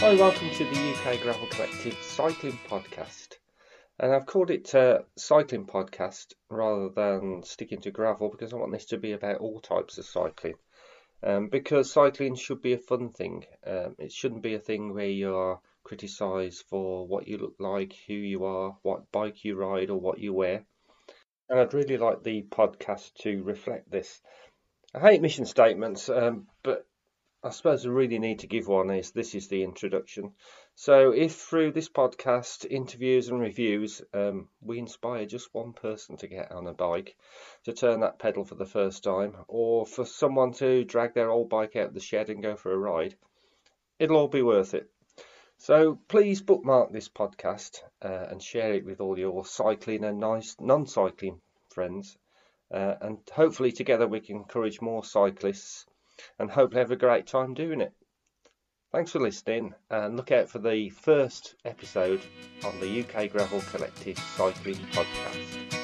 Hi, welcome to the UK Gravel Collective Cycling Podcast. And I've called it a Cycling Podcast rather than sticking to gravel because I want this to be about all types of cycling. Um, because cycling should be a fun thing. Um, it shouldn't be a thing where you're criticised for what you look like, who you are, what bike you ride, or what you wear. And I'd really like the podcast to reflect this. I hate mission statements, um, but I suppose I really need to give one is this is the introduction. So if through this podcast, interviews and reviews, um, we inspire just one person to get on a bike, to turn that pedal for the first time, or for someone to drag their old bike out of the shed and go for a ride, it'll all be worth it. So please bookmark this podcast uh, and share it with all your cycling and nice non-cycling friends. Uh, and hopefully together we can encourage more cyclists and hopefully have a great time doing it. Thanks for listening and look out for the first episode on the UK Gravel Collective Cycling Podcast.